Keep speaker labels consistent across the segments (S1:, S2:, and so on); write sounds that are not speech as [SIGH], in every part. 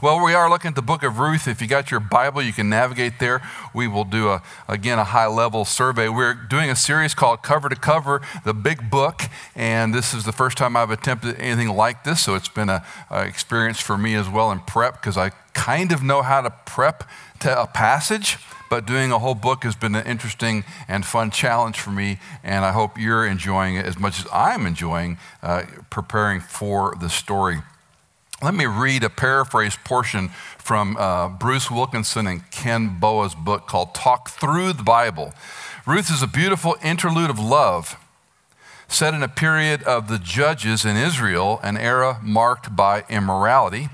S1: Well, we are looking at the book of Ruth. If you got your Bible, you can navigate there. We will do, a, again, a high level survey. We're doing a series called Cover to Cover, the big book. And this is the first time I've attempted anything like this. So it's been an experience for me as well in prep because I kind of know how to prep to a passage but doing a whole book has been an interesting and fun challenge for me, and I hope you're enjoying it as much as I'm enjoying uh, preparing for the story. Let me read a paraphrase portion from uh, Bruce Wilkinson and Ken Boa's book called Talk Through the Bible. Ruth is a beautiful interlude of love set in a period of the judges in Israel, an era marked by immorality,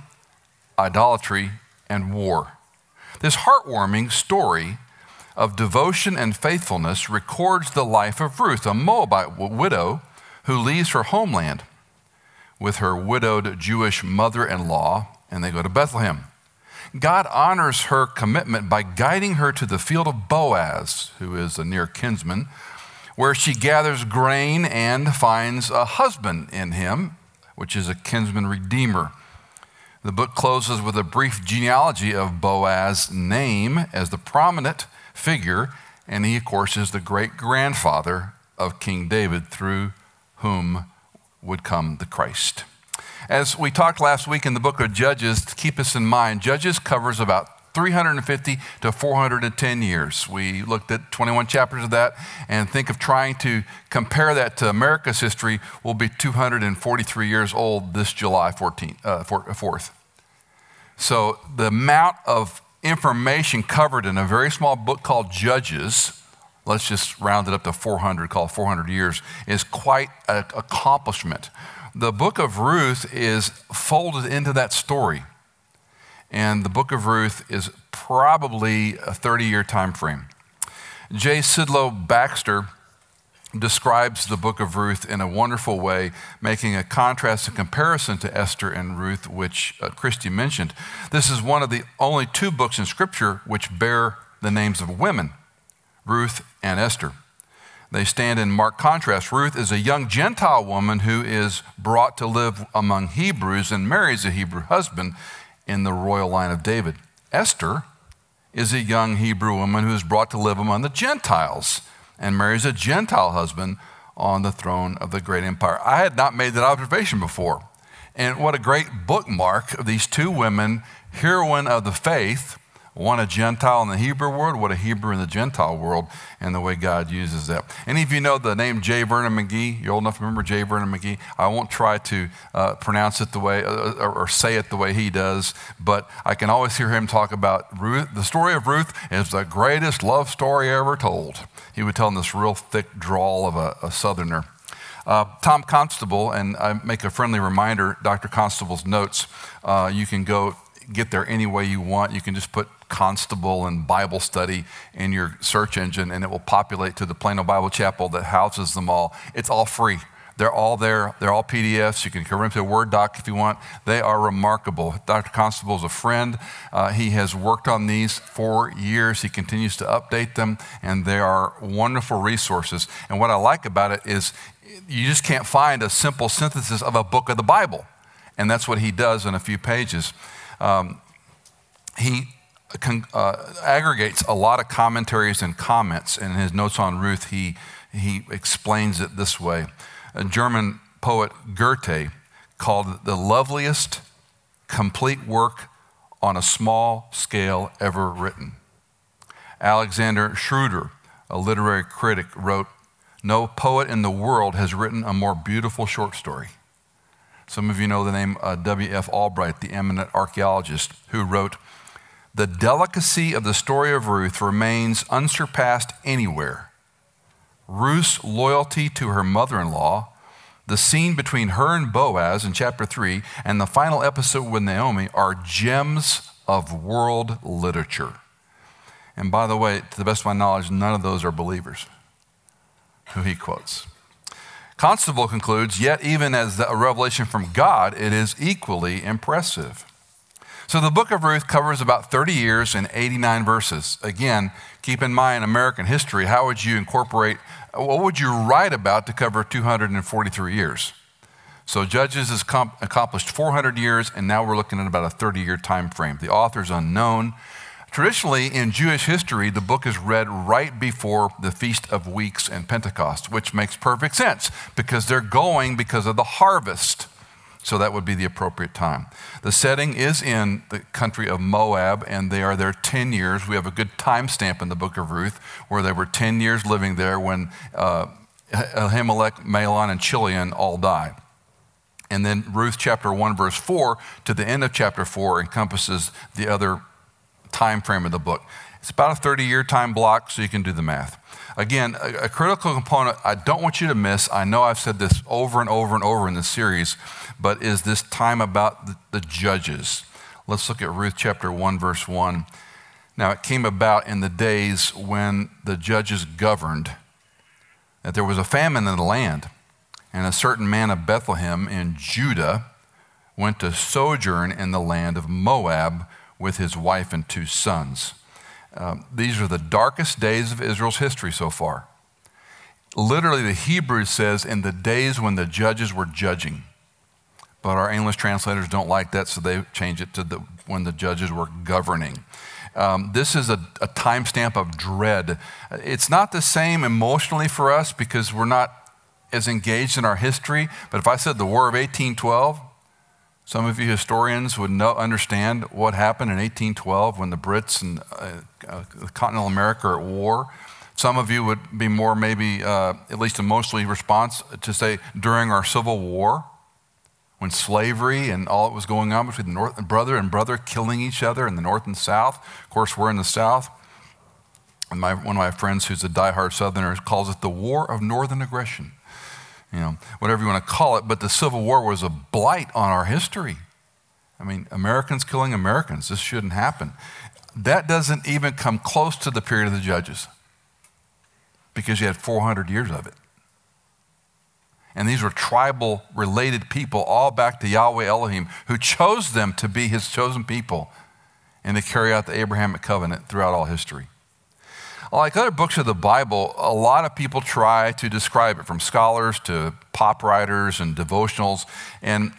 S1: idolatry, and war. This heartwarming story of devotion and faithfulness records the life of Ruth, a Moabite widow who leaves her homeland with her widowed Jewish mother in law, and they go to Bethlehem. God honors her commitment by guiding her to the field of Boaz, who is a near kinsman, where she gathers grain and finds a husband in him, which is a kinsman redeemer. The book closes with a brief genealogy of Boaz's name as the prominent figure, and he, of course, is the great grandfather of King David, through whom would come the Christ. As we talked last week in the book of Judges, keep us in mind, Judges covers about 350 to 410 years. We looked at 21 chapters of that and think of trying to compare that to America's history. We'll be 243 years old this July 14th, uh, 4th. So the amount of information covered in a very small book called Judges, let's just round it up to 400, called 400 years, is quite an accomplishment. The book of Ruth is folded into that story. And the book of Ruth is probably a 30 year time frame. J. Sidlow Baxter describes the book of Ruth in a wonderful way, making a contrast and comparison to Esther and Ruth, which uh, Christy mentioned. This is one of the only two books in Scripture which bear the names of women, Ruth and Esther. They stand in marked contrast. Ruth is a young Gentile woman who is brought to live among Hebrews and marries a Hebrew husband in the royal line of David. Esther is a young Hebrew woman who is brought to live among the Gentiles and marries a Gentile husband on the throne of the great empire. I had not made that observation before. And what a great bookmark of these two women, heroine of the faith, one a Gentile in the Hebrew world, what a Hebrew in the Gentile world, and the way God uses that. Any of you know the name J. Vernon McGee? You're old enough to remember J. Vernon McGee? I won't try to uh, pronounce it the way uh, or, or, say it the way he does, but I can always hear him talk about Ruth. The story of Ruth is the greatest love story ever told. He would tell in this real thick drawl of a, a southerner. Uh, Tom Constable, and I make a friendly reminder Dr. Constable's notes. Uh, you can go get there any way you want. You can just put Constable and Bible study in your search engine, and it will populate to the Plano Bible Chapel that houses them all. It's all free. They're all there. They're all PDFs. You can convert them to a Word doc if you want. They are remarkable. Dr. Constable is a friend. Uh, he has worked on these for years. He continues to update them, and they are wonderful resources. And what I like about it is you just can't find a simple synthesis of a book of the Bible. And that's what he does in a few pages. Um, he uh, aggregates a lot of commentaries and comments. In his notes on Ruth, he, he explains it this way. A German poet Goethe called it the loveliest complete work on a small scale ever written. Alexander Schroeder, a literary critic, wrote, No poet in the world has written a more beautiful short story. Some of you know the name uh, W.F. Albright, the eminent archaeologist, who wrote, the delicacy of the story of Ruth remains unsurpassed anywhere. Ruth's loyalty to her mother in law, the scene between her and Boaz in chapter 3, and the final episode with Naomi are gems of world literature. And by the way, to the best of my knowledge, none of those are believers who he quotes. Constable concludes, yet even as a revelation from God, it is equally impressive. So the book of Ruth covers about 30 years and 89 verses. Again, keep in mind American history. How would you incorporate, what would you write about to cover 243 years? So Judges has com- accomplished 400 years, and now we're looking at about a 30 year time frame. The author's unknown. Traditionally, in Jewish history, the book is read right before the Feast of Weeks and Pentecost, which makes perfect sense because they're going because of the harvest. So that would be the appropriate time. The setting is in the country of Moab, and they are there 10 years. We have a good timestamp in the book of Ruth where they were 10 years living there when uh, Elimelech, Mahlon, and Chilion all die. And then Ruth chapter 1, verse 4 to the end of chapter 4 encompasses the other time frame of the book. It's about a 30 year time block, so you can do the math. Again, a, a, critical component I don't want you to miss, I know I've said this over and over and over in this series, but is this time about the, the judges. Let's look at Ruth chapter 1, verse 1. Now, it came about in the days when the judges governed that there was a famine in the land. And a certain man of Bethlehem in Judah went to sojourn in the land of Moab with his wife and two sons. Um, these are the darkest days of Israel's history so far. Literally, the Hebrew says, in the days when the judges were judging. But our English translators don't like that, so they change it to the, when the judges were governing. Um, this is a, a timestamp of dread. It's not the same emotionally for us because we're not as engaged in our history. But if I said the War of 1812, some of you historians would know, understand what happened in 1812 when the Brits and uh, uh, continental America are at war. Some of you would be more, maybe, uh, at least emotionally response to say during our Civil War, when slavery and all that was going on between the North, brother and brother killing each other in the North and South. Of course, we're in the South. And my, one of my friends, who's a diehard Southerner, calls it the War of Northern Aggression you know, whatever you want to call it, but the Civil War was a blight on our history. I mean, Americans killing Americans, this shouldn't happen. That doesn't even come close to the period of the judges because you had 400 years of it. And these were tribal related people, all back to Yahweh Elohim, who chose them to be his chosen people and to carry out the Abrahamic covenant throughout all history. Like other books of the Bible, a lot of people try to describe it, from scholars to pop writers and devotionals. And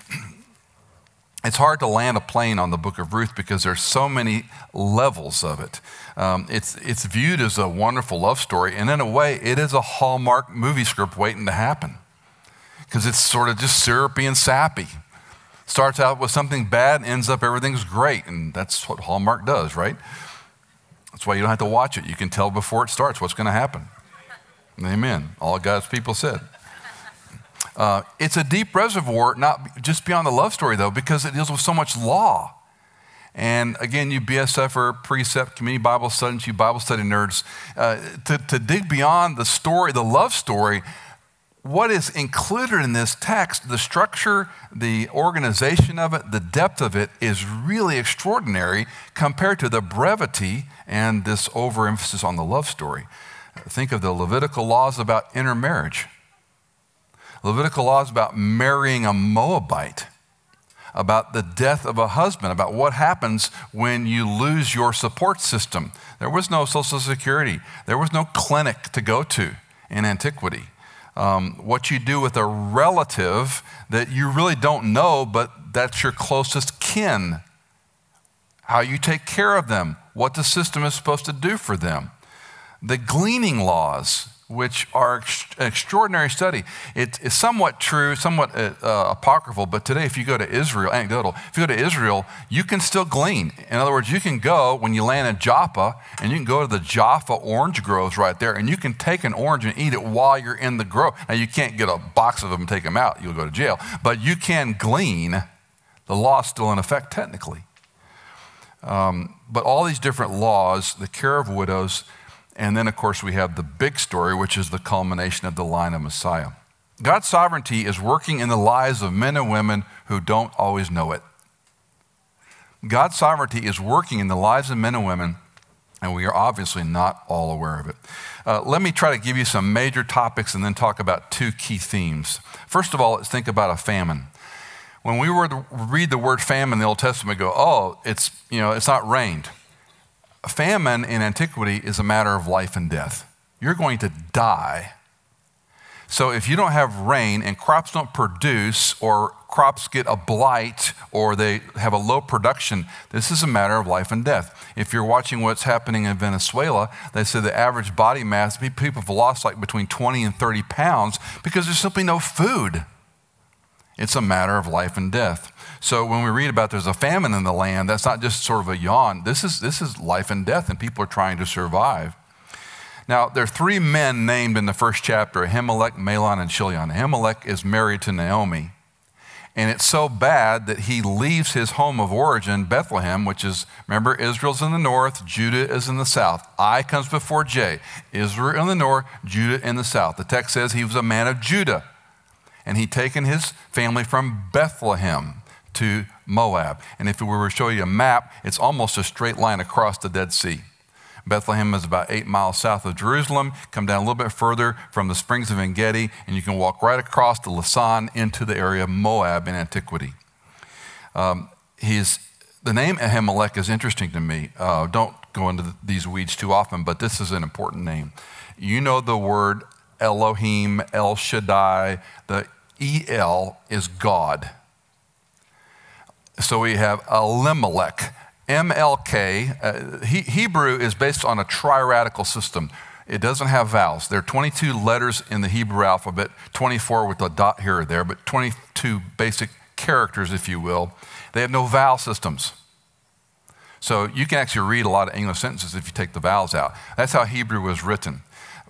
S1: [CLEARS THROAT] it's hard to land a plane on the book of Ruth because there's so many levels of it. Um, it's, it's viewed as a wonderful love story, and in a way, it is a Hallmark movie script waiting to happen because it's sort of just syrupy and sappy. Starts out with something bad, ends up everything's great, and that's what Hallmark does, right? That's why you don't have to watch it. You can tell before it starts what's going to happen. Amen. All God's people said. Uh, it's a deep reservoir, not just beyond the love story, though, because it deals with so much law. And again, you BSF or precept, community Bible students, you Bible study nerds, uh, to, to dig beyond the story, the love story, what is included in this text, the structure, the organization of it, the depth of it is really extraordinary compared to the brevity and this overemphasis on the love story. Think of the Levitical laws about intermarriage, Levitical laws about marrying a Moabite, about the death of a husband, about what happens when you lose your support system. There was no Social Security, there was no clinic to go to in antiquity um, what you do with a relative that you really don't know, but that's your closest kin, how you take care of them, what the system is supposed to do for them. The gleaning laws, which are an extraordinary study. It is somewhat true, somewhat uh, uh, apocryphal, but today, if you go to Israel, anecdotal, if you go to Israel, you can still glean. In other words, you can go when you land in Joppa, and you can go to the Jaffa orange groves right there, and you can take an orange and eat it while you're in the grove. Now, you can't get a box of them and take them out, you'll go to jail, but you can glean. The law still in effect technically. Um, but all these different laws, the care of widows, and then, of course, we have the big story, which is the culmination of the line of Messiah. God's sovereignty is working in the lives of men and women who don't always know it. God's sovereignty is working in the lives of men and women, and we are obviously not all aware of it. Uh, let me try to give you some major topics and then talk about two key themes. First of all, let's think about a famine. When we read the word famine in the Old Testament, we go, oh, it's, you know, it's not rained famine in antiquity is a matter of life and death. You're going to die. So if you don't have rain and crops don't produce or crops get a blight or they have a low production, this is a matter of life and death. If you're watching what's happening in Venezuela, they say the average body mass, people have lost like between 20 and 30 pounds because there's simply no food. It's a matter of life and death. So when we read about there's a famine in the land, that's not just sort of a yawn. This is, this is life and death, and people are trying to survive. Now, there are three men named in the first chapter Elimelech, Mahlon, and Chilion. Elimelech is married to Naomi. And it's so bad that he leaves his home of origin, Bethlehem, which is, remember, Israel's in the north, Judah is in the south. I comes before J. Israel in the north, Judah in the south. The text says he was a man of Judah. And he'd taken his family from Bethlehem to Moab. And if we were to show you a map, it's almost a straight line across the Dead Sea. Bethlehem is about eight miles south of Jerusalem. Come down a little bit further from the springs of En Gedi, and you can walk right across the Lisan into the area of Moab in antiquity. Um, he's, the name Elimelech is interesting to me. Uh, don't go into these weeds too often, but this is an important name. You know the word Elohim, El Shaddai, the El is God. So we have Elimelech. MLK, uh, he, Hebrew is based on a triradical system. It doesn't have vowels. There are 22 letters in the Hebrew alphabet, 24 with a dot here or there, but 22 basic characters, if you will. They have no vowel systems. So you can actually read a lot of English sentences if you take the vowels out. That's how Hebrew was written.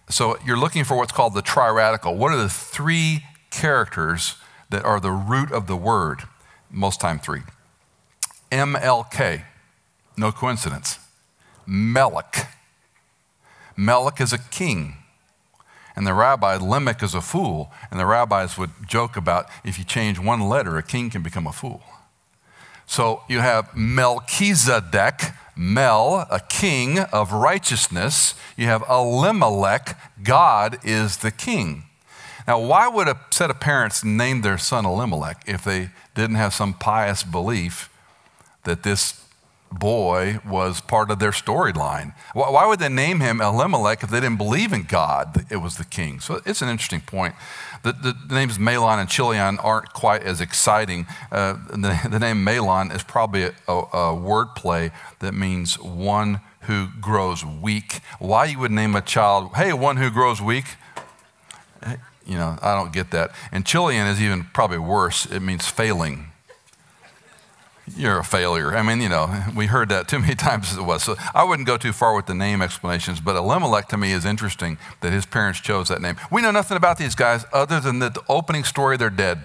S1: So you're looking for what's called the triradical. What are the three characters that are the root of the word? Most time three. MLK. No coincidence. Melech. Melech is a king. And the rabbi, Lamech is a fool. And the rabbis would joke about if you change one letter, a king can become a fool. So you have Melchizedek, Mel, a king of righteousness. You have Elimelech, God is the king. Now, why would a set of parents name their son Elimelech if they didn't have some pious belief that this boy was part of their storyline. Why would they name him Elimelech if they didn't believe in God? It was the king. So it's an interesting point. The, the, names Mahlon and Chilion aren't quite as exciting. Uh, the, [LAUGHS] the, name Mahlon is probably a, a, a word play that means one who grows weak. Why you would name a child, hey, one who grows weak? You know, I don't get that. And Chilion is even probably worse. It means failing you're a failure. I mean, you know, we heard that too many [LAUGHS] times as it was. So I wouldn't go too far with the name explanations, but Elimelech to me is interesting that his parents chose that name. We know nothing about these guys other than that the opening story, they're dead.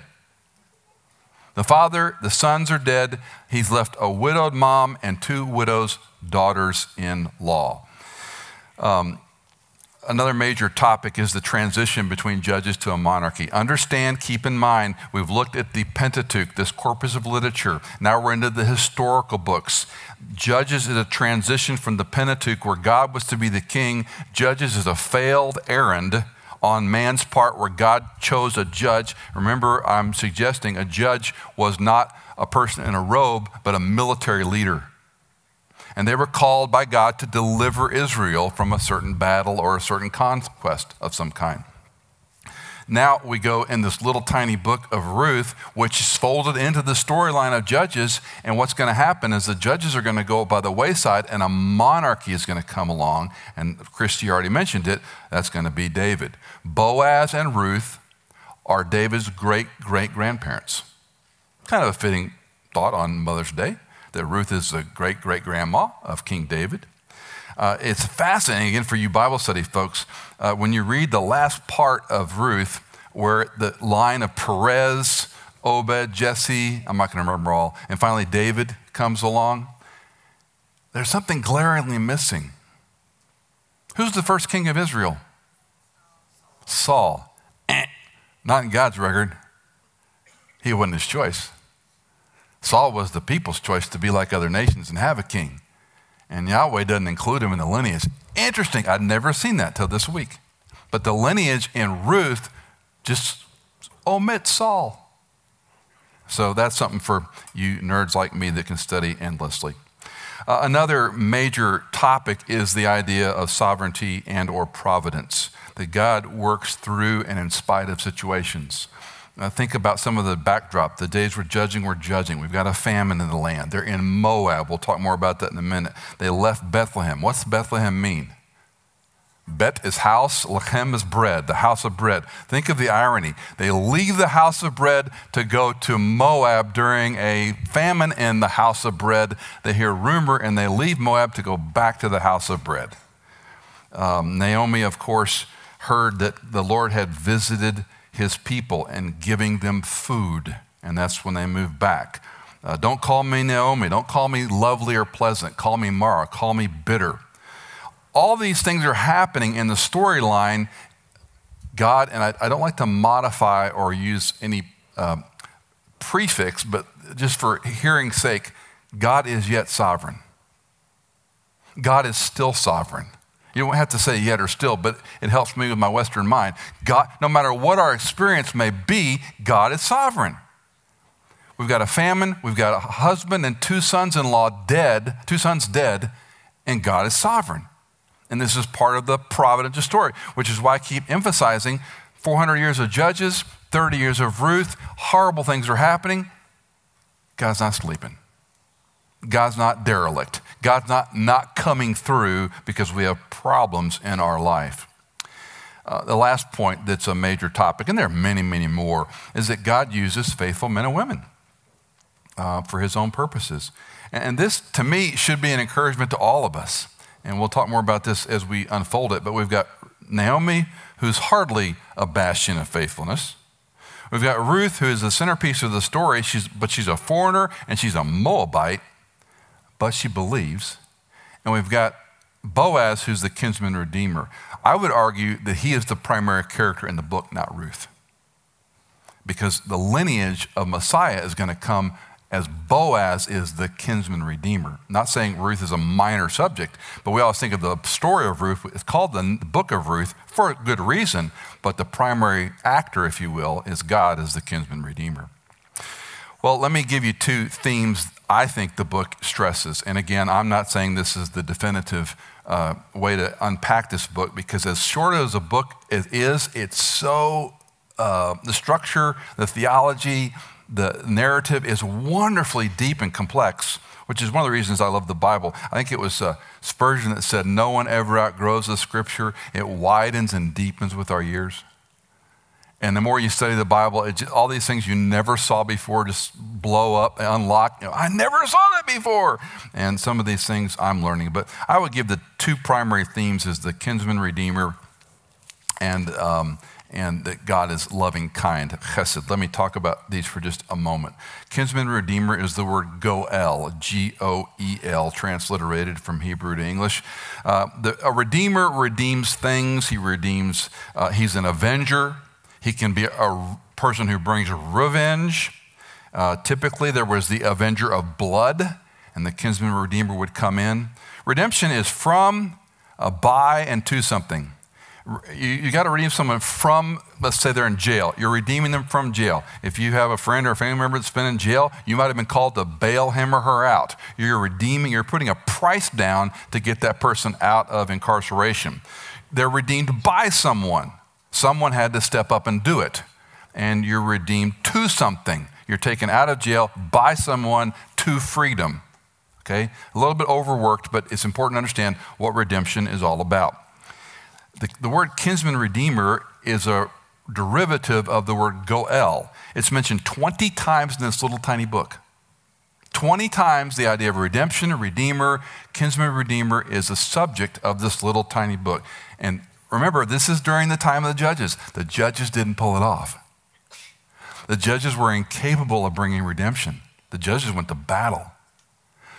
S1: The father, the sons are dead. He's left a widowed mom and two widows' daughters in law. Um, another major topic is the transition between judges to a monarchy. Understand, keep in mind, we've looked at the Pentateuch, this corpus of literature. Now we're into the historical books. Judges is a transition from the Pentateuch, where God was to be the king. Judges is a failed errand on man's part, where God chose a judge. Remember, I'm suggesting a judge was not a person in a robe, but a military leader and they were called by God to deliver Israel from a certain battle or a certain conquest of some kind. Now we go in this little tiny book of Ruth, which is folded into the storyline of Judges. And what's going to happen is the judges are going to go by the wayside, and a monarchy is going to come along. And Christy already mentioned it that's going to be David. Boaz and Ruth are David's great great grandparents. Kind of a fitting thought on Mother's Day that Ruth is the great great grandma of King David. Uh, it's fascinating, again, for you Bible study folks, uh, when you read the last part of Ruth, where the line of Perez, Obed, Jesse, I'm not going to remember all, and finally David comes along, there's something glaringly missing. Who's the first king of Israel? Saul. Eh, not in God's record. He wasn't his choice. Saul was the people's choice to be like other nations and have a king. And Yahweh doesn't include him in the lineage. Interesting. I'd never seen that till this week. But the lineage in Ruth just omits Saul. So that's something for you nerds like me that can study endlessly. Uh, another major topic is the idea of sovereignty and or providence, that God works through and in spite of situations. Now think about some of the backdrop. The days we're judging, we're judging. We've got a famine in the land. They're in Moab. We'll talk more about that in a minute. They left Bethlehem. What's Bethlehem mean? Bet is house, Lechem is bread, the house of bread. Think of the irony. They leave the house of bread to go to Moab during a famine in the house of bread. They hear rumor and they leave Moab to go back to the house of bread. Um, Naomi, of course, heard that the Lord had visited his people and giving them food, and that's when they moved back. Uh, don't call me Naomi. Don't call me lovely or pleasant. Call me Mara. Call me bitter all these things are happening in the storyline. God, and I, I, don't like to modify or use any um, prefix, but just for hearing's sake, God is yet sovereign. God is still sovereign. You don't have to say yet or still, but it helps me with my Western mind. God, no matter what our experience may be, God is sovereign. We've got a famine, we've got a husband and two sons in law dead, two sons dead, and God is sovereign. And this is part of the providential story, which is why I keep emphasizing 400 years of Judges, 30 years of Ruth, horrible things are happening. God's not sleeping. God's not derelict. God's not not coming through because we have problems in our life. Uh, the last point that's a major topic, and there are many, many more, is that God uses faithful men and women uh, for his own purposes. And this, to me, should be an encouragement to all of us. And we'll talk more about this as we unfold it. But we've got Naomi, who's hardly a bastion of faithfulness. We've got Ruth, who is the centerpiece of the story, she's, but she's a foreigner and she's a Moabite, but she believes. And we've got Boaz, who's the kinsman redeemer. I would argue that he is the primary character in the book, not Ruth. Because the lineage of Messiah is going to come as Boaz is the kinsman redeemer. Not saying Ruth is a minor subject, but we always think of the story of Ruth. It's called the book of Ruth for a good reason, but the primary actor, if you will, is God as the kinsman redeemer. Well, let me give you two themes I think the book stresses. And again, I'm not saying this is the definitive uh, way to unpack this book because, as short as a book it is, it's so, uh, the structure, the theology, the narrative is wonderfully deep and complex, which is one of the reasons I love the Bible. I think it was uh, Spurgeon that said, No one ever outgrows the scripture, it widens and deepens with our years. And the more you study the Bible, just, all these things you never saw before just blow up and unlock. You know, I never saw that before. And some of these things I'm learning. But I would give the two primary themes as the kinsman redeemer and um, and that God is loving, kind, chesed. Let me talk about these for just a moment. Kinsman redeemer is the word goel, G O E L, transliterated from Hebrew to English. Uh, the, a redeemer redeems things, he redeems, uh, he's an avenger, he can be a person who brings revenge. Uh, typically, there was the avenger of blood, and the kinsman redeemer would come in. Redemption is from, uh, by, and to something you, you got to redeem someone from, let's say they're in jail. You're redeeming them from jail. If you have a friend or a family member that's been in jail, you might have been called to bail him or her out. You're redeeming, you're putting a price down to get that person out of incarceration. They're redeemed by someone. Someone had to step up and do it. And you're redeemed to something. You're taken out of jail by someone to freedom. Okay? A little bit overworked, but it's important to understand what redemption is all about. The, the word kinsman redeemer is a derivative of the word goel. It's mentioned 20 times in this little tiny book. 20 times the idea of redemption, redeemer, kinsman redeemer is the subject of this little tiny book. And remember, this is during the time of the judges. The judges didn't pull it off. The judges were incapable of bringing redemption. The judges went to battle.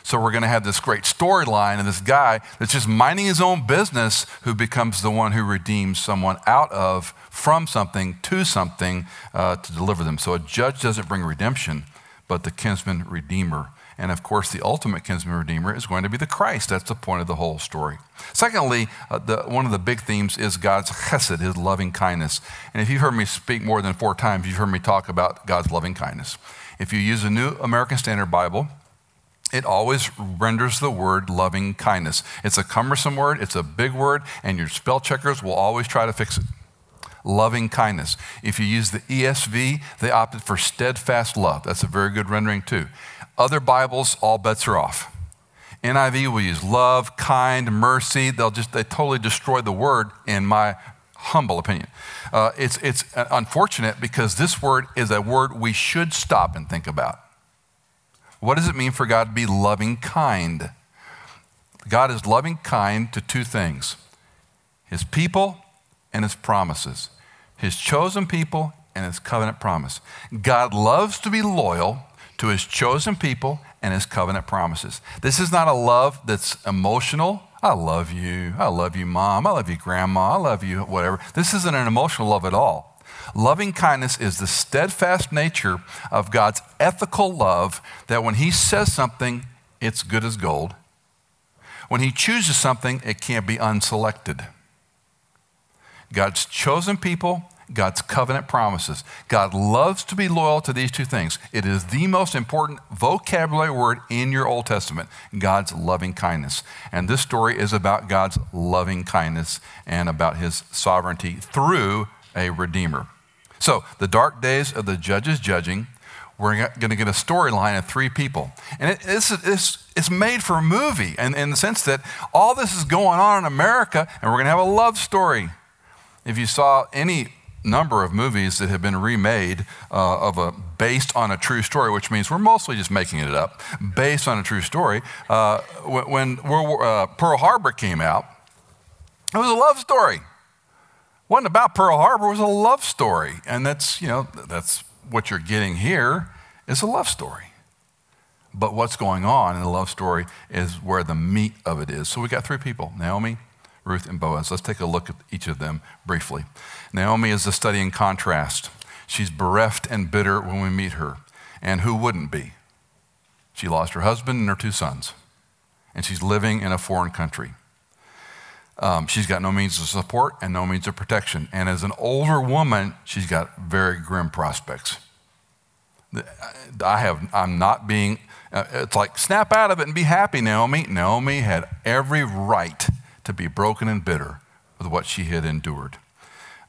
S1: So we're going to have this great storyline of this guy that's just minding his own business who becomes the one who redeems someone out of, from something to something uh, to deliver them. So a judge doesn't bring redemption, but the kinsman redeemer. And of course, the ultimate kinsman redeemer is going to be the Christ. That's the point of the whole story. Secondly, uh, the, one of the big themes is God's chesed, his loving kindness. And if you've heard me speak more than four times, you've heard me talk about God's loving kindness. If you use a New American Standard Bible, it always renders the word loving kindness. It's a cumbersome word, it's a big word, and your spell checkers will always try to fix it. Loving kindness. If you use the ESV, they opted for steadfast love. That's a very good rendering, too. Other Bibles, all bets are off. NIV will use love, kind, mercy. They'll just, they totally destroy the word, in my humble opinion. Uh, it's, it's unfortunate because this word is a word we should stop and think about. What does it mean for God to be loving kind? God is loving kind to two things his people and his promises, his chosen people and his covenant promise. God loves to be loyal to his chosen people and his covenant promises. This is not a love that's emotional. I love you. I love you, mom. I love you, grandma. I love you, whatever. This isn't an emotional love at all. Loving kindness is the steadfast nature of God's ethical love that when He says something, it's good as gold. When He chooses something, it can't be unselected. God's chosen people God's covenant promises. God loves to be loyal to these two things. It is the most important vocabulary word in your Old Testament God's loving kindness. And this story is about God's loving kindness and about his sovereignty through a redeemer. So, the dark days of the judges judging, we're going to get a storyline of three people. And it, it's, it's, it's made for a movie in, in the sense that all this is going on in America, and we're going to have a love story. If you saw any number of movies that have been remade uh, of a based on a true story, which means we're mostly just making it up, based on a true story. Uh, when, uh, Pearl Harbor came out, it was a love story. It wasn't about Pearl Harbor, it was a love story. And that's, you know, that's what you're getting here is a love story. But what's going on in the love story is where the meat of it is. So we got three people Naomi, Ruth, and Boaz. Let's take a look at each of them briefly. Naomi is a study in contrast. She's bereft and bitter when we meet her. And who wouldn't be? She lost her husband and her two sons, and she's living in a foreign country. Um, she's got no means of support and no means of protection. And as an older woman, she's got very grim prospects. I have, I'm not being, uh, it's like snap out of it and be happy, Naomi. Naomi had every right to be broken and bitter with what she had endured.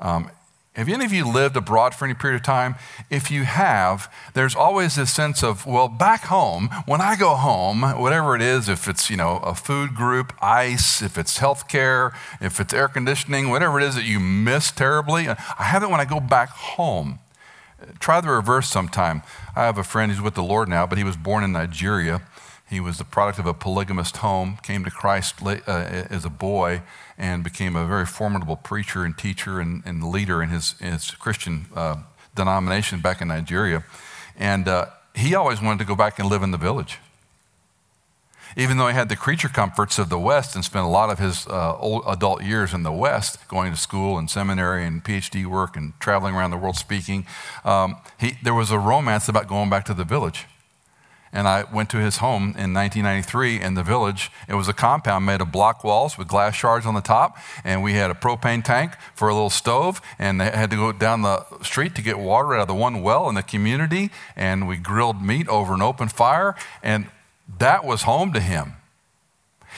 S1: Um, have any of you lived abroad for any period of time? If you have, there's always this sense of, well, back home, when I go home, whatever it is, if it's, you know, a food group, ice, if it's healthcare, if it's air conditioning, whatever it is that you miss terribly, I have it when I go back home. Try the reverse sometime. I have a friend who's with the Lord now, but he was born in Nigeria. He was the product of a polygamist home, came to Christ uh, as a boy, and became a very formidable preacher and teacher and, and leader in his, in his Christian uh, denomination back in Nigeria. And uh, he always wanted to go back and live in the village. Even though he had the creature comforts of the West and spent a lot of his uh, old adult years in the West, going to school and seminary and PhD work and traveling around the world speaking, um, he, there was a romance about going back to the village. And I went to his home in 1993 in the village. It was a compound made of block walls with glass shards on the top. And we had a propane tank for a little stove. And they had to go down the street to get water out of the one well in the community. And we grilled meat over an open fire. And that was home to him.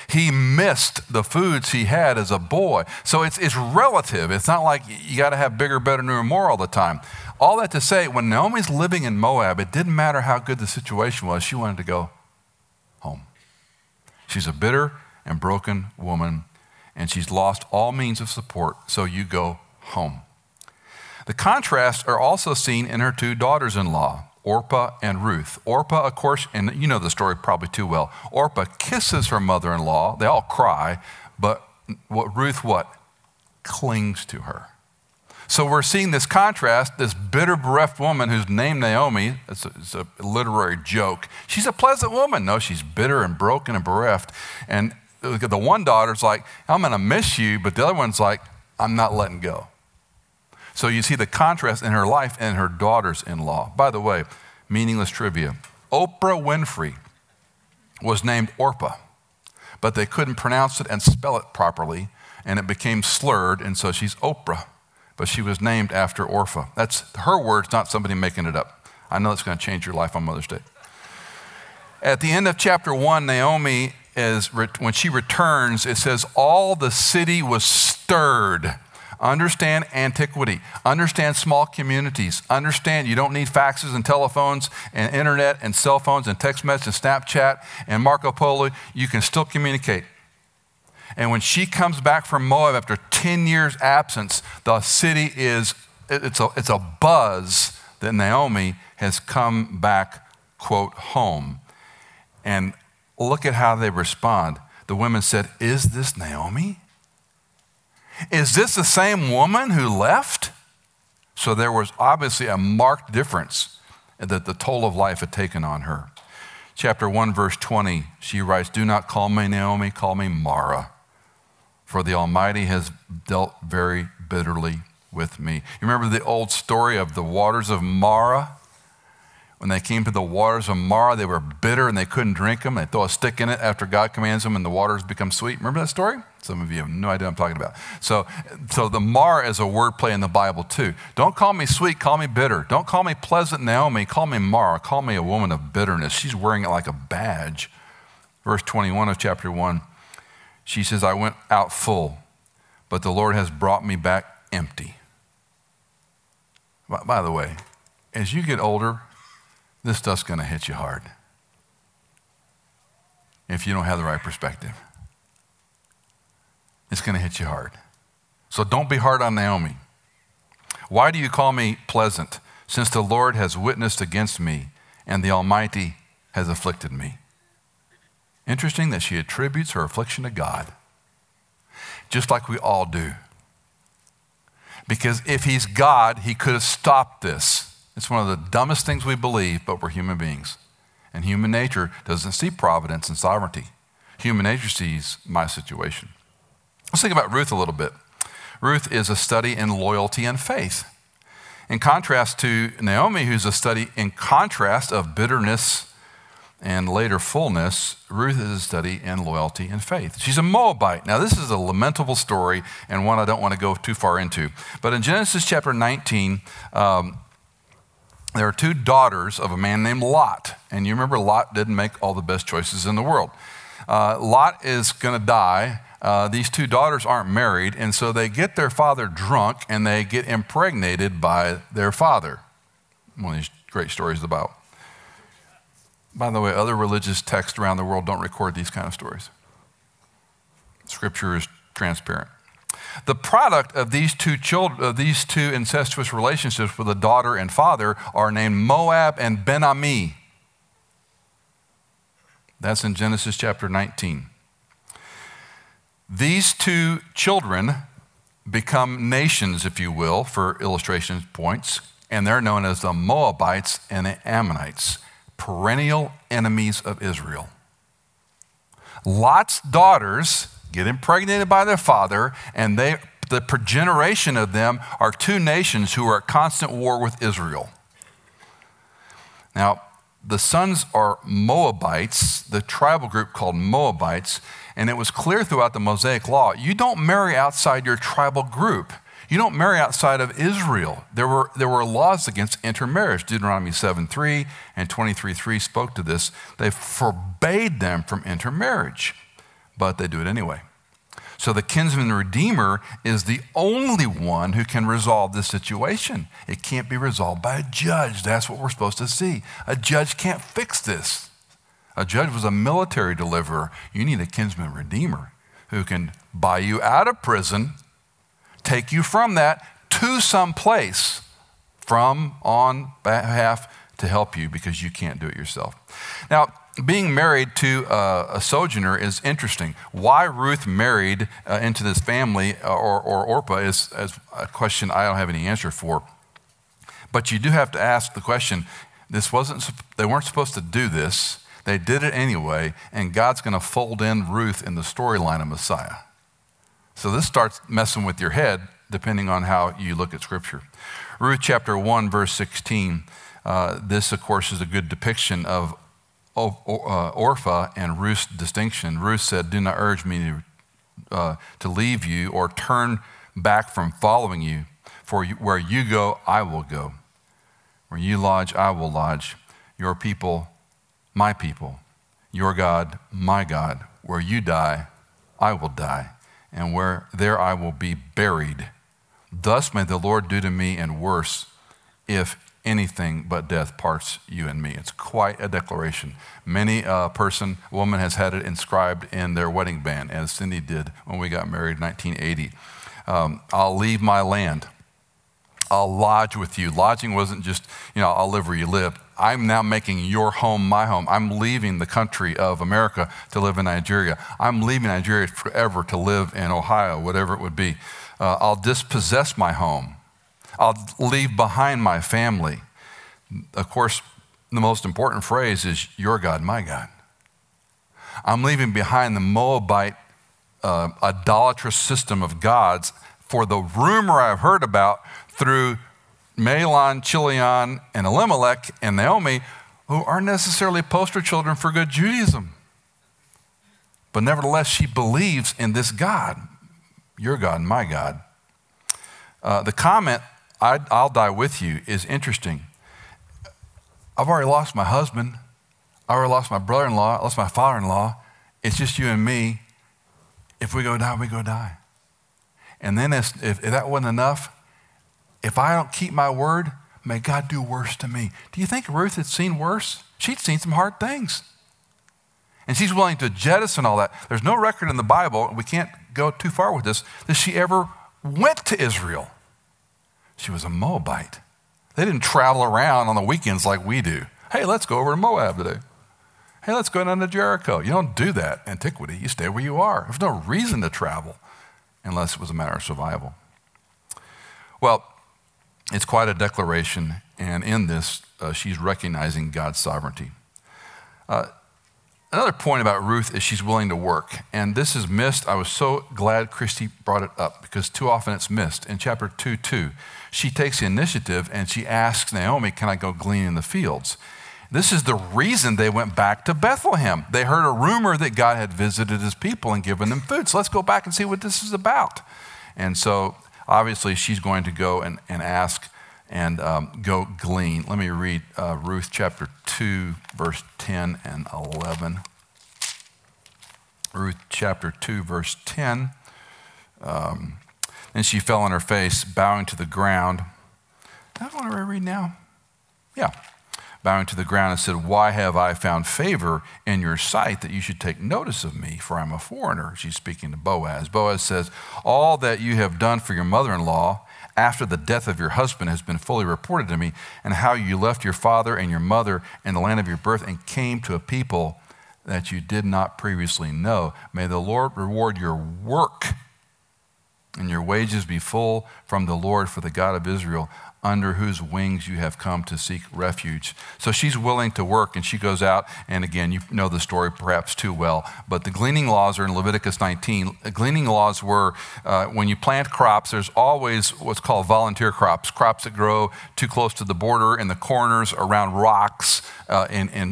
S1: He missed the foods he had as a boy. So it's, it's relative. It's not like you got to have bigger, better, newer, more all the time. All that to say, when Naomi's living in Moab, it didn't matter how good the situation was, she wanted to go home. She's a bitter and broken woman, and she's lost all means of support, so you go home. The contrasts are also seen in her two daughters in law, Orpah and Ruth. Orpah, of course, and you know the story probably too well. Orpah kisses her mother in law. They all cry, but what Ruth what? Clings to her. So we're seeing this contrast this bitter, bereft woman who's named Naomi. It's a, it's a, literary joke. She's a pleasant woman. No, she's bitter and broken and bereft. And the one daughter's like, I'm going to miss you, but the other one's like, I'm not letting go. So you see the contrast in her life and her daughters in law. By the way, meaningless trivia Oprah Winfrey was named Orpah, but they couldn't pronounce it and spell it properly, and it became slurred, and so she's Oprah but she was named after Orpah. That's her words, not somebody making it up. I know it's going to change your life on Mother's Day. At the end of chapter one, Naomi is, when she returns, it says, All the city was stirred. Understand antiquity. Understand small communities. Understand you don't need faxes and telephones and internet and cell phones and text message and Snapchat and Marco Polo. You can still communicate. And when she comes back from Moab after 10 years absence, the city is, it's a, it's a buzz that Naomi has come back, quote, home. And look at how they respond. The women said, Is this Naomi? Is this the same woman who left? So there was obviously a marked difference that the toll of life had taken on her. Chapter 1, verse 20, she writes, Do not call me Naomi, call me Mara, for the Almighty has dealt very bitterly with me. You remember the old story of the waters of Mara? When they came to the waters of Mara, they were bitter and they couldn't drink them. They throw a stick in it after God commands them, and the waters become sweet. Remember that story? Some of you have no idea what I'm talking about. So, so the Mara is a word play in the Bible too. Don't call me sweet, call me bitter. Don't call me pleasant Naomi, call me Mara. Call me a woman of bitterness. She's wearing it like a badge. Verse 21 of chapter 1, she says, I went out full, but the Lord has brought me back empty. By, by the way, as you get older, this stuff's going to hit you hard if you don't have the right perspective. It's going to hit you hard. So don't be hard on Naomi. Why do you call me pleasant, since the Lord has witnessed against me and the Almighty has afflicted me? Interesting that she attributes her affliction to God, just like we all do. Because if he's God, he could have stopped this. It's one of the dumbest things we believe, but we're human beings. And human nature doesn't see providence and sovereignty. Human nature sees my situation. Let's think about Ruth a little bit. Ruth is a study in loyalty and faith. In contrast to Naomi, who's a study in contrast of bitterness and later fullness, Ruth is a study in loyalty and faith. She's a Moabite. Now, this is a lamentable story and one I don't want to go too far into. But in Genesis chapter 19, um, there are two daughters of a man named Lot. And you remember, Lot didn't make all the best choices in the world. Uh, Lot is going to die. Uh, these two daughters aren't married, and so they get their father drunk and they get impregnated by their father. One of these great stories about. By the way, other religious texts around the world don't record these kind of stories. Scripture is transparent. The product of these two children, of these two incestuous relationships with a daughter and father are named Moab and Ben Ami. That's in Genesis chapter 19. These two children become nations, if you will, for illustration points, and they're known as the Moabites and the Ammonites, perennial enemies of Israel. Lot's daughters get impregnated by their father, and they, the progeneration of them are two nations who are at constant war with Israel. Now, the sons are Moabites, the tribal group called Moabites, and it was clear throughout the Mosaic law you don't marry outside your tribal group. You don't marry outside of Israel. There were, there were laws against intermarriage. Deuteronomy 7.3 and 23.3 spoke to this. They forbade them from intermarriage but they do it anyway. So the kinsman redeemer is the only one who can resolve this situation. It can't be resolved by a judge. That's what we're supposed to see. A judge can't fix this. A judge was a military deliverer. You need a kinsman redeemer who can buy you out of prison, take you from that to some place from on behalf to help you because you can't do it yourself. Now, being married to a, sojourner is interesting. Why Ruth married uh, into this family uh, or, or Orpah is, is, a question I don't have any answer for. But you do have to ask the question this wasn't, they weren't supposed to do this. They did it anyway, and God's going to fold in Ruth in the storyline of Messiah. So this starts messing with your head depending on how you look at Scripture. Ruth chapter 1, verse 16. Uh, this, of course, is a good depiction of uh, Orpah and Ruth's distinction. Ruth said, Do not urge me to, uh, to leave you or turn back from following you, for where you go, I will go. Where you lodge, I will lodge. Your people, my people. your God, my God. Where you die, I will die, and where there I will be buried. Thus may the Lord do to me, and worse, if anything but death parts you and me. It's quite a declaration. Many a uh, person, woman has had it inscribed in their wedding band, as Cindy did when we got married in 1980. Um, I'll leave my land. I'll lodge with you. Lodging wasn't just, you know, I'll live where you live. I'm now making your home my home. I'm leaving the country of America to live in Nigeria. I'm leaving Nigeria forever to live in Ohio, whatever it would be. Uh, I'll dispossess my home. I'll leave behind my family. Of course, the most important phrase is, Your God, my God. I'm leaving behind the Moabite uh, idolatrous system of gods for the rumor I've heard about through Mahlon, Chilion, and Elimelech and Naomi, who aren't necessarily poster children for good Judaism. But nevertheless, she believes in this God, your God, my God. Uh, the comment, I'll die with you, is interesting. I've already lost my husband. I already lost my brother in law. I lost my father in law. It's just you and me. If we go die, we go die. And then if, if that wasn't enough, if I don't keep my word, may God do worse to me. Do you think Ruth had seen worse? She'd seen some hard things. And she's willing to jettison all that. There's no record in the Bible, we can't go too far with this, that she ever went to Israel. She was a Moabite. They didn't travel around on the weekends like we do. Hey, let's go over to Moab today. Hey, let's go down to Jericho. You don't do that, antiquity. You stay where you are. There's no reason to travel unless it was a matter of survival. Well, it's quite a declaration, and in this, uh, she's recognizing God's sovereignty. Uh, another point about Ruth is she's willing to work, and this is missed. I was so glad Christy brought it up because too often it's missed. In chapter 2 2, she takes the initiative and she asks Naomi, Can I go glean in the fields? This is the reason they went back to Bethlehem. They heard a rumor that God had visited his people and given them food. So let's go back and see what this is about. And so obviously she's going to go and, and ask and um, go glean. Let me read uh, Ruth chapter 2, verse 10 and 11. Ruth chapter 2, verse 10. Um, and she fell on her face, bowing to the ground. That's what I read now. Yeah bowing to the ground and said, Why have I found favor in your sight that you should take notice of me, for I'm a foreigner? She's speaking to Boaz. Boaz says, All that you have done for your mother in law after the death of your husband has been fully reported to me, and how you left your father and your mother in the land of your birth and came to a people that you did not previously know. May the Lord reward your work and your wages be full from the Lord for the God of Israel under whose wings you have come to seek refuge. So she's willing to work and she goes out. And again, you know the story perhaps too well, but the gleaning laws are in Leviticus 19. The gleaning laws were uh, when you plant crops, there's always what's called volunteer crops, crops that grow too close to the border in the corners around rocks uh,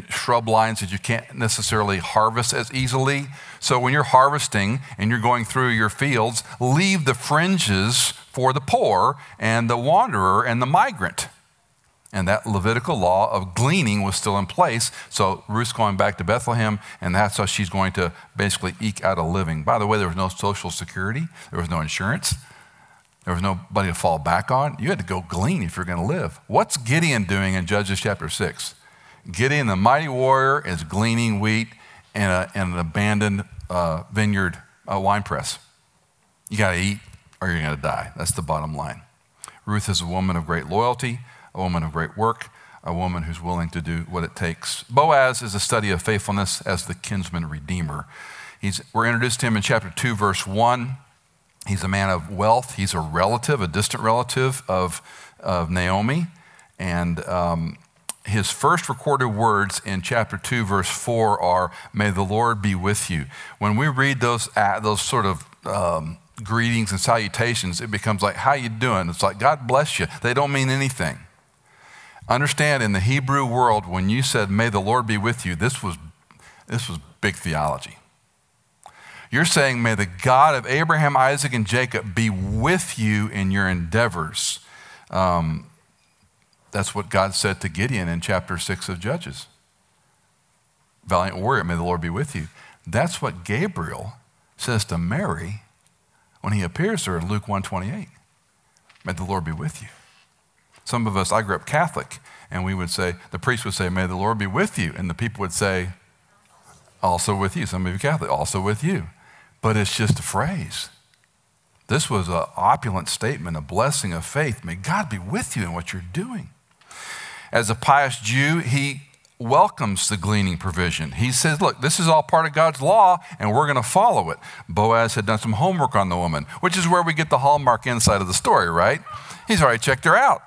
S1: shrub lines that you can't necessarily harvest as easily. So when you're harvesting and you're going through your fields, leave the fringes for the poor and the wanderer and the migrant. And that Levitical law of gleaning was still in place. So Ruth's going back to Bethlehem, and that's how she's going to basically eke out a living. By the way, there was no social security, there was no insurance, there was nobody to fall back on. You had to go glean if you're going to live. What's Gideon doing in Judges chapter 6? Gideon, the mighty warrior, is gleaning wheat in, a, an abandoned uh, vineyard uh, wine press. You got to eat or you're going to die. That's the bottom line. Ruth is a woman of great loyalty, a woman of great work, a woman who's willing to do what it takes. Boaz is a study of faithfulness as the kinsman redeemer. He's, we're introduced to him in chapter 2, verse 1. He's a man of wealth. He's a relative, a distant relative of, of Naomi. And um, his first recorded words in chapter 2, verse 4 are, May the Lord be with you. When we read those, uh, those sort of um, greetings and salutations, it becomes like, how you doing? It's like, God bless you. They don't mean anything. Understand in the Hebrew world, when you said, may the Lord be with you, this was, this was big theology. You're saying, may the God of Abraham, Isaac, and Jacob be with you in your endeavors. Um, that's what God said to Gideon in chapter 6 of Judges. valiant warrior, may the Lord be with you. That's what Gabriel says to Mary when he appears to her in Luke 128. May the Lord be with you. Some of us, I grew up Catholic, and we would say, the priest would say, May the Lord be with you. And the people would say, Also with you. Some of you Catholic, also with you. But it's just a phrase. This was an opulent statement, a blessing of faith. May God be with you in what you're doing. As a pious Jew, he welcomes the gleaning provision. He says, Look, this is all part of God's law, and we're going to follow it. Boaz had done some homework on the woman, which is where we get the hallmark inside of the story, right? He's already checked her out.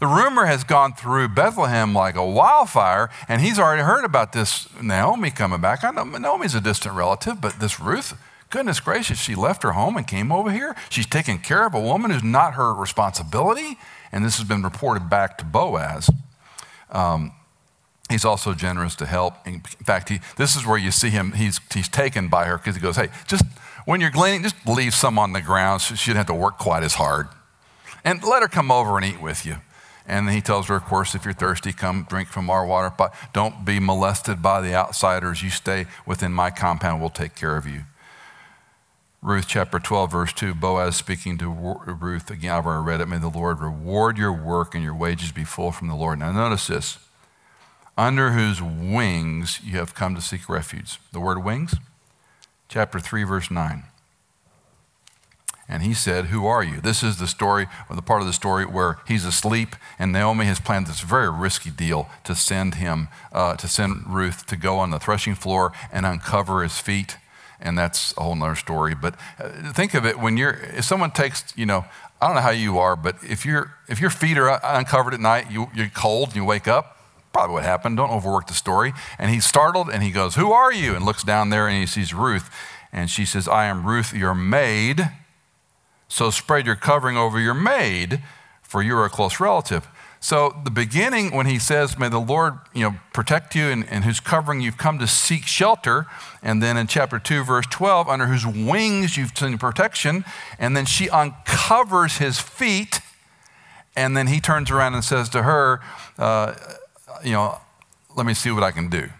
S1: The rumor has gone through Bethlehem like a wildfire, and he's already heard about this Naomi coming back. I know Naomi's a distant relative, but this Ruth, goodness gracious, she left her home and came over here. She's taking care of a woman who's not her responsibility, and this has been reported back to Boaz. Um, He's also generous to help. In fact, he, this is where you see him. He's, he's taken by her because he goes, Hey, just when you're gleaning, just leave some on the ground she doesn't have to work quite as hard. And let her come over and eat with you. And he tells her, of course, if you're thirsty, come drink from our water. pot. don't be molested by the outsiders. You stay within my compound. We'll take care of you. Ruth chapter 12, verse 2, Boaz speaking to Ruth, again, I've already read it. May the Lord reward your work and your wages be full from the Lord. Now, notice this under whose wings you have come to seek refuge. The word wings, chapter 3, verse 9. And he said, Who are you? This is the story, or the part of the story where he's asleep, and Naomi has planned this very risky deal to send him, uh, to send Ruth to go on the threshing floor and uncover his feet. And that's a whole nother story. But uh, think of it when you're, if someone takes, you know, I don't know how you are, but if, you if your feet are uncovered at night, you, you're cold and you wake up, probably what happened. Don't overwork the story. And he's startled and he goes, Who are you? And looks down there and he sees Ruth. And she says, I am Ruth, your maid. So spread your covering over your maid, for you're a close relative. So the beginning, when he says, May the Lord you know, protect you and, and whose covering you've come to seek shelter. And then in chapter 2, verse 12, under whose wings you've seen protection. And then she uncovers his feet. And then he turns around and says to her, uh, You know, let me see what I can do.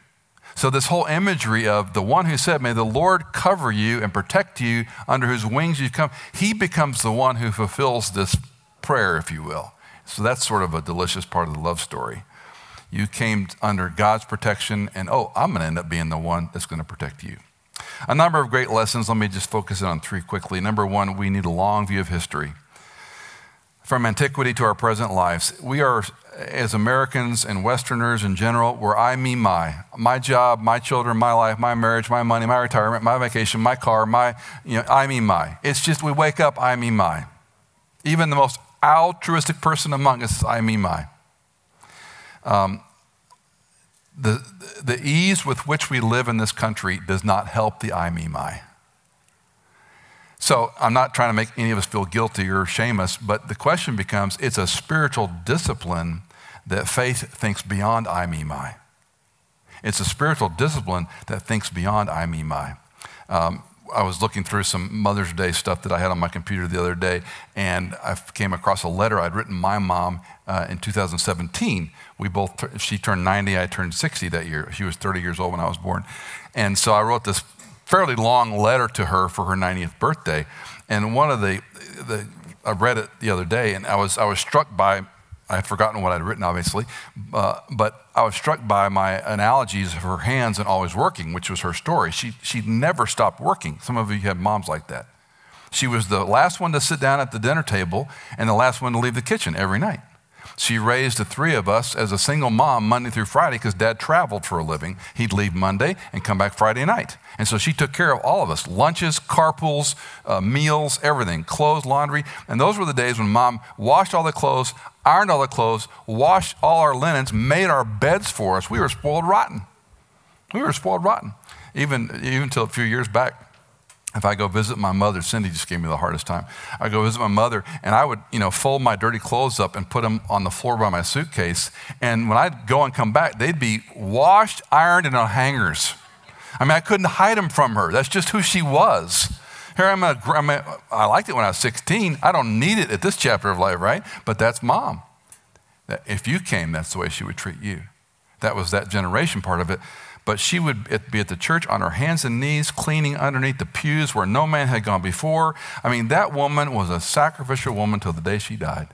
S1: So, this whole imagery of the one who said, May the Lord cover you and protect you under whose wings you come, he becomes the one who fulfills this prayer, if you will. So, that's sort of a delicious part of the love story. You came under God's protection, and oh, I'm going to end up being the one that's going to protect you. A number of great lessons. Let me just focus in on three quickly. Number one, we need a long view of history. From antiquity to our present lives, we are as Americans and Westerners in general, we're I, me, my. My job, my children, my life, my marriage, my money, my retirement, my vacation, my car, my, you know, I, me, my. It's just we wake up, I, me, my. Even the most altruistic person among us I, me, my. Um, the, the ease with which we live in this country does not help the I, me, my. So I'm not trying to make any of us feel guilty or shame us, but the question becomes it's a spiritual discipline that faith thinks beyond I, me, my. It's a spiritual discipline that thinks beyond I, me, my. Um, I was looking through some Mother's Day stuff that I had on my computer the other day, and I came across a letter I'd written my mom uh, in 2017. We both, she turned 90, I turned 60 that year. She was 30 years old when I was born. And so I wrote this fairly long letter to her for her 90th birthday. And one of the, the I read it the other day, and I was, I was struck by, I had forgotten what I'd written, obviously, uh, but I was struck by my analogies of her hands and always working, which was her story. She, she never stopped working. Some of you have moms like that. She was the last one to sit down at the dinner table and the last one to leave the kitchen every night. She raised the three of us as a single mom Monday through Friday because dad traveled for a living. He'd leave Monday and come back Friday night. And so she took care of all of us lunches, carpools, uh, meals, everything, clothes, laundry. And those were the days when mom washed all the clothes, ironed all the clothes, washed all our linens, made our beds for us. We were spoiled rotten. We were spoiled rotten. Even, even until a few years back, if I go visit my mother, Cindy just gave me the hardest time. I go visit my mother, and I would, you know, fold my dirty clothes up and put them on the floor by my suitcase. And when I'd go and come back, they'd be washed, ironed, and on hangers. I mean, I couldn't hide them from her. That's just who she was. Here I'm, a, I'm a, I liked it when I was 16. I don't need it at this chapter of life, right? But that's mom. If you came, that's the way she would treat you. That was that generation part of it. But she would be at the church on her hands and knees, cleaning underneath the pews where no man had gone before. I mean, that woman was a sacrificial woman till the day she died.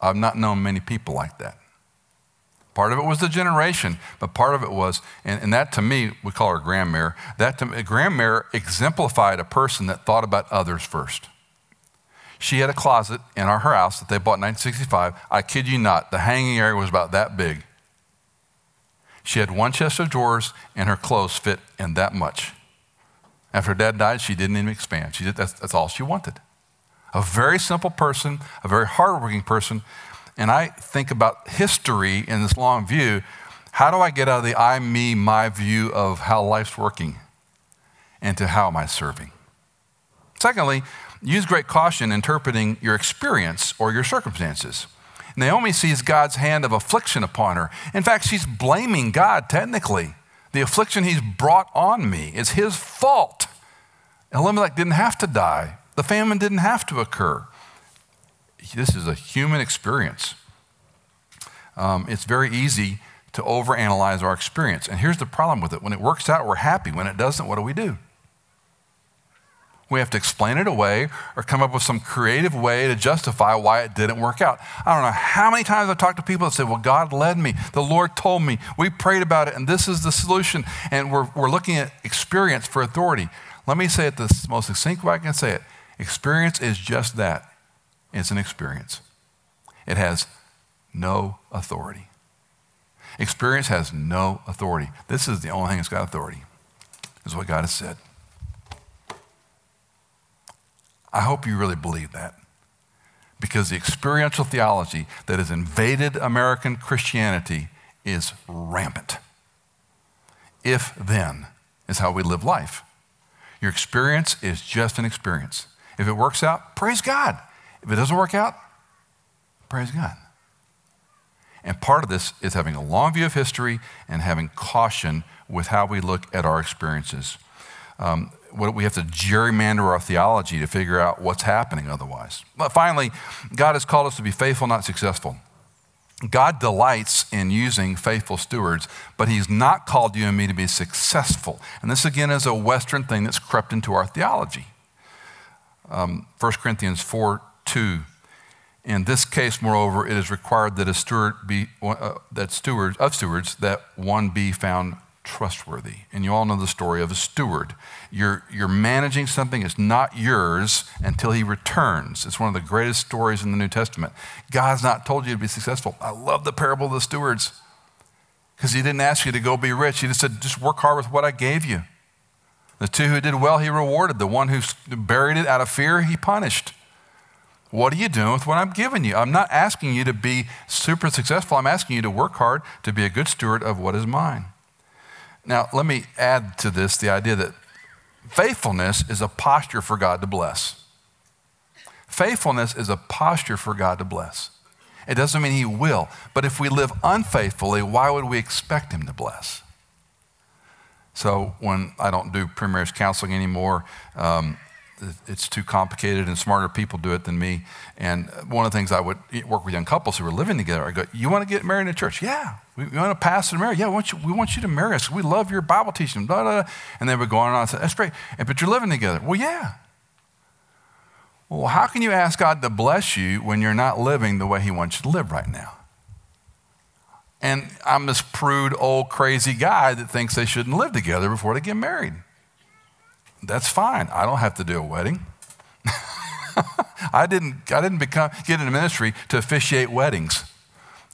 S1: I've not known many people like that. Part of it was the generation, but part of it was, and, and that to me, we call her grandmare, that to me, grandmare exemplified a person that thought about others first. She had a closet in our, house that they bought in 1965. I kid you not, the hanging area was about that big. She had one chest of drawers, and her clothes fit in that much. After her dad died, she didn't even expand. She did, that's, that's all she wanted. A very simple person, a very hardworking person. And I think about history in this long view. How do I get out of the I, me, my view of how life's working into how am I serving? Secondly, use great caution interpreting your experience or your circumstances. Naomi sees God's hand of affliction upon her. In fact, she's blaming God technically. The affliction he's brought on me is his fault. Elimelech didn't have to die, the famine didn't have to occur. This is a human experience. Um, it's very easy to overanalyze our experience. And here's the problem with it when it works out, we're happy. When it doesn't, what do we do? We have to explain it away or come up with some creative way to justify why it didn't work out. I don't know how many times I've talked to people that say, Well, God led me. The Lord told me. We prayed about it, and this is the solution. And we're, we're looking at experience for authority. Let me say it the most succinct way I can say it experience is just that it's an experience, it has no authority. Experience has no authority. This is the only thing that's got authority, is what God has said. I hope you really believe that. Because the experiential theology that has invaded American Christianity is rampant. If then is how we live life. Your experience is just an experience. If it works out, praise God. If it doesn't work out, praise God. And part of this is having a long view of history and having caution with how we look at our experiences. Um, we have to gerrymander our theology to figure out what's happening otherwise. But finally, God has called us to be faithful, not successful. God delights in using faithful stewards, but He's not called you and me to be successful. And this, again, is a Western thing that's crept into our theology. Um, 1 Corinthians 4 2. In this case, moreover, it is required that a steward be uh, that stewards of stewards that one be found trustworthy. And you all know the story of a steward. You're, you're managing something, it's not yours until he returns. It's one of the greatest stories in the New Testament. God's not told you to be successful. I love the parable of the stewards because he didn't ask you to go be rich. He just said, just work hard with what I gave you. The two who did well, he rewarded. The one who buried it out of fear, he punished. What are you doing with what I'm giving you? I'm not asking you to be super successful. I'm asking you to work hard to be a good steward of what is mine. Now, let me add to this the idea that faithfulness is a posture for God to bless. Faithfulness is a posture for God to bless. It doesn't mean He will, but if we live unfaithfully, why would we expect Him to bless? So, when I don't do pre-marriage counseling anymore, um, it's too complicated and smarter people do it than me. And one of the things I would work with young couples who were living together, I go, You want to get married in a church? Yeah. We, we want to pass and marry? Yeah, we want, you, we want you to marry us. We love your Bible teaching. Blah, blah, blah. And they would go on and on That's great. And, but you're living together. Well, yeah. Well, how can you ask God to bless you when you're not living the way He wants you to live right now? And I'm this prude, old, crazy guy that thinks they shouldn't live together before they get married. That's fine. I don't have to do a wedding. [LAUGHS] I didn't, I didn't become, get into ministry to officiate weddings.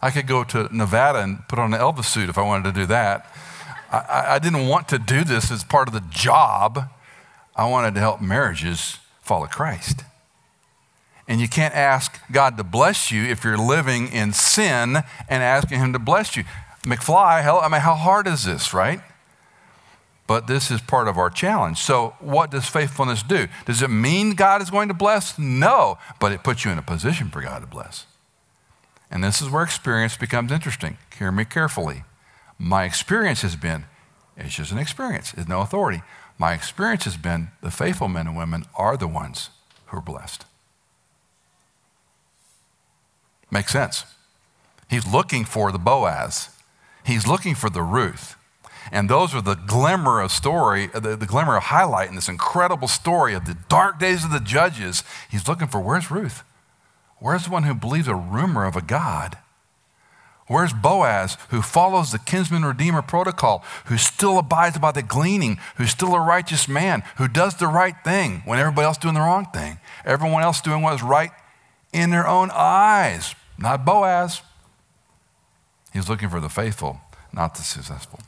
S1: I could go to Nevada and put on an Elvis suit if I wanted to do that. I, I didn't want to do this as part of the job. I wanted to help marriages follow Christ. And you can't ask God to bless you if you're living in sin and asking Him to bless you. McFly, hell, I mean, how hard is this, right? But this is part of our challenge. So, what does faithfulness do? Does it mean God is going to bless? No, but it puts you in a position for God to bless. And this is where experience becomes interesting. Hear me carefully. My experience has been, it's just an experience, it's no authority. My experience has been the faithful men and women are the ones who are blessed. Makes sense. He's looking for the Boaz, he's looking for the Ruth. And those are the glimmer of story, uh, the, the glimmer of highlight in this incredible story of the dark days of the judges. He's looking for where's Ruth? Where's the one who believes a rumor of a God? Where's Boaz, who follows the kinsman redeemer protocol, who still abides by the gleaning, who's still a righteous man, who does the right thing when everybody else doing the wrong thing? Everyone else doing what is right in their own eyes, not Boaz. He's looking for the faithful, not the successful.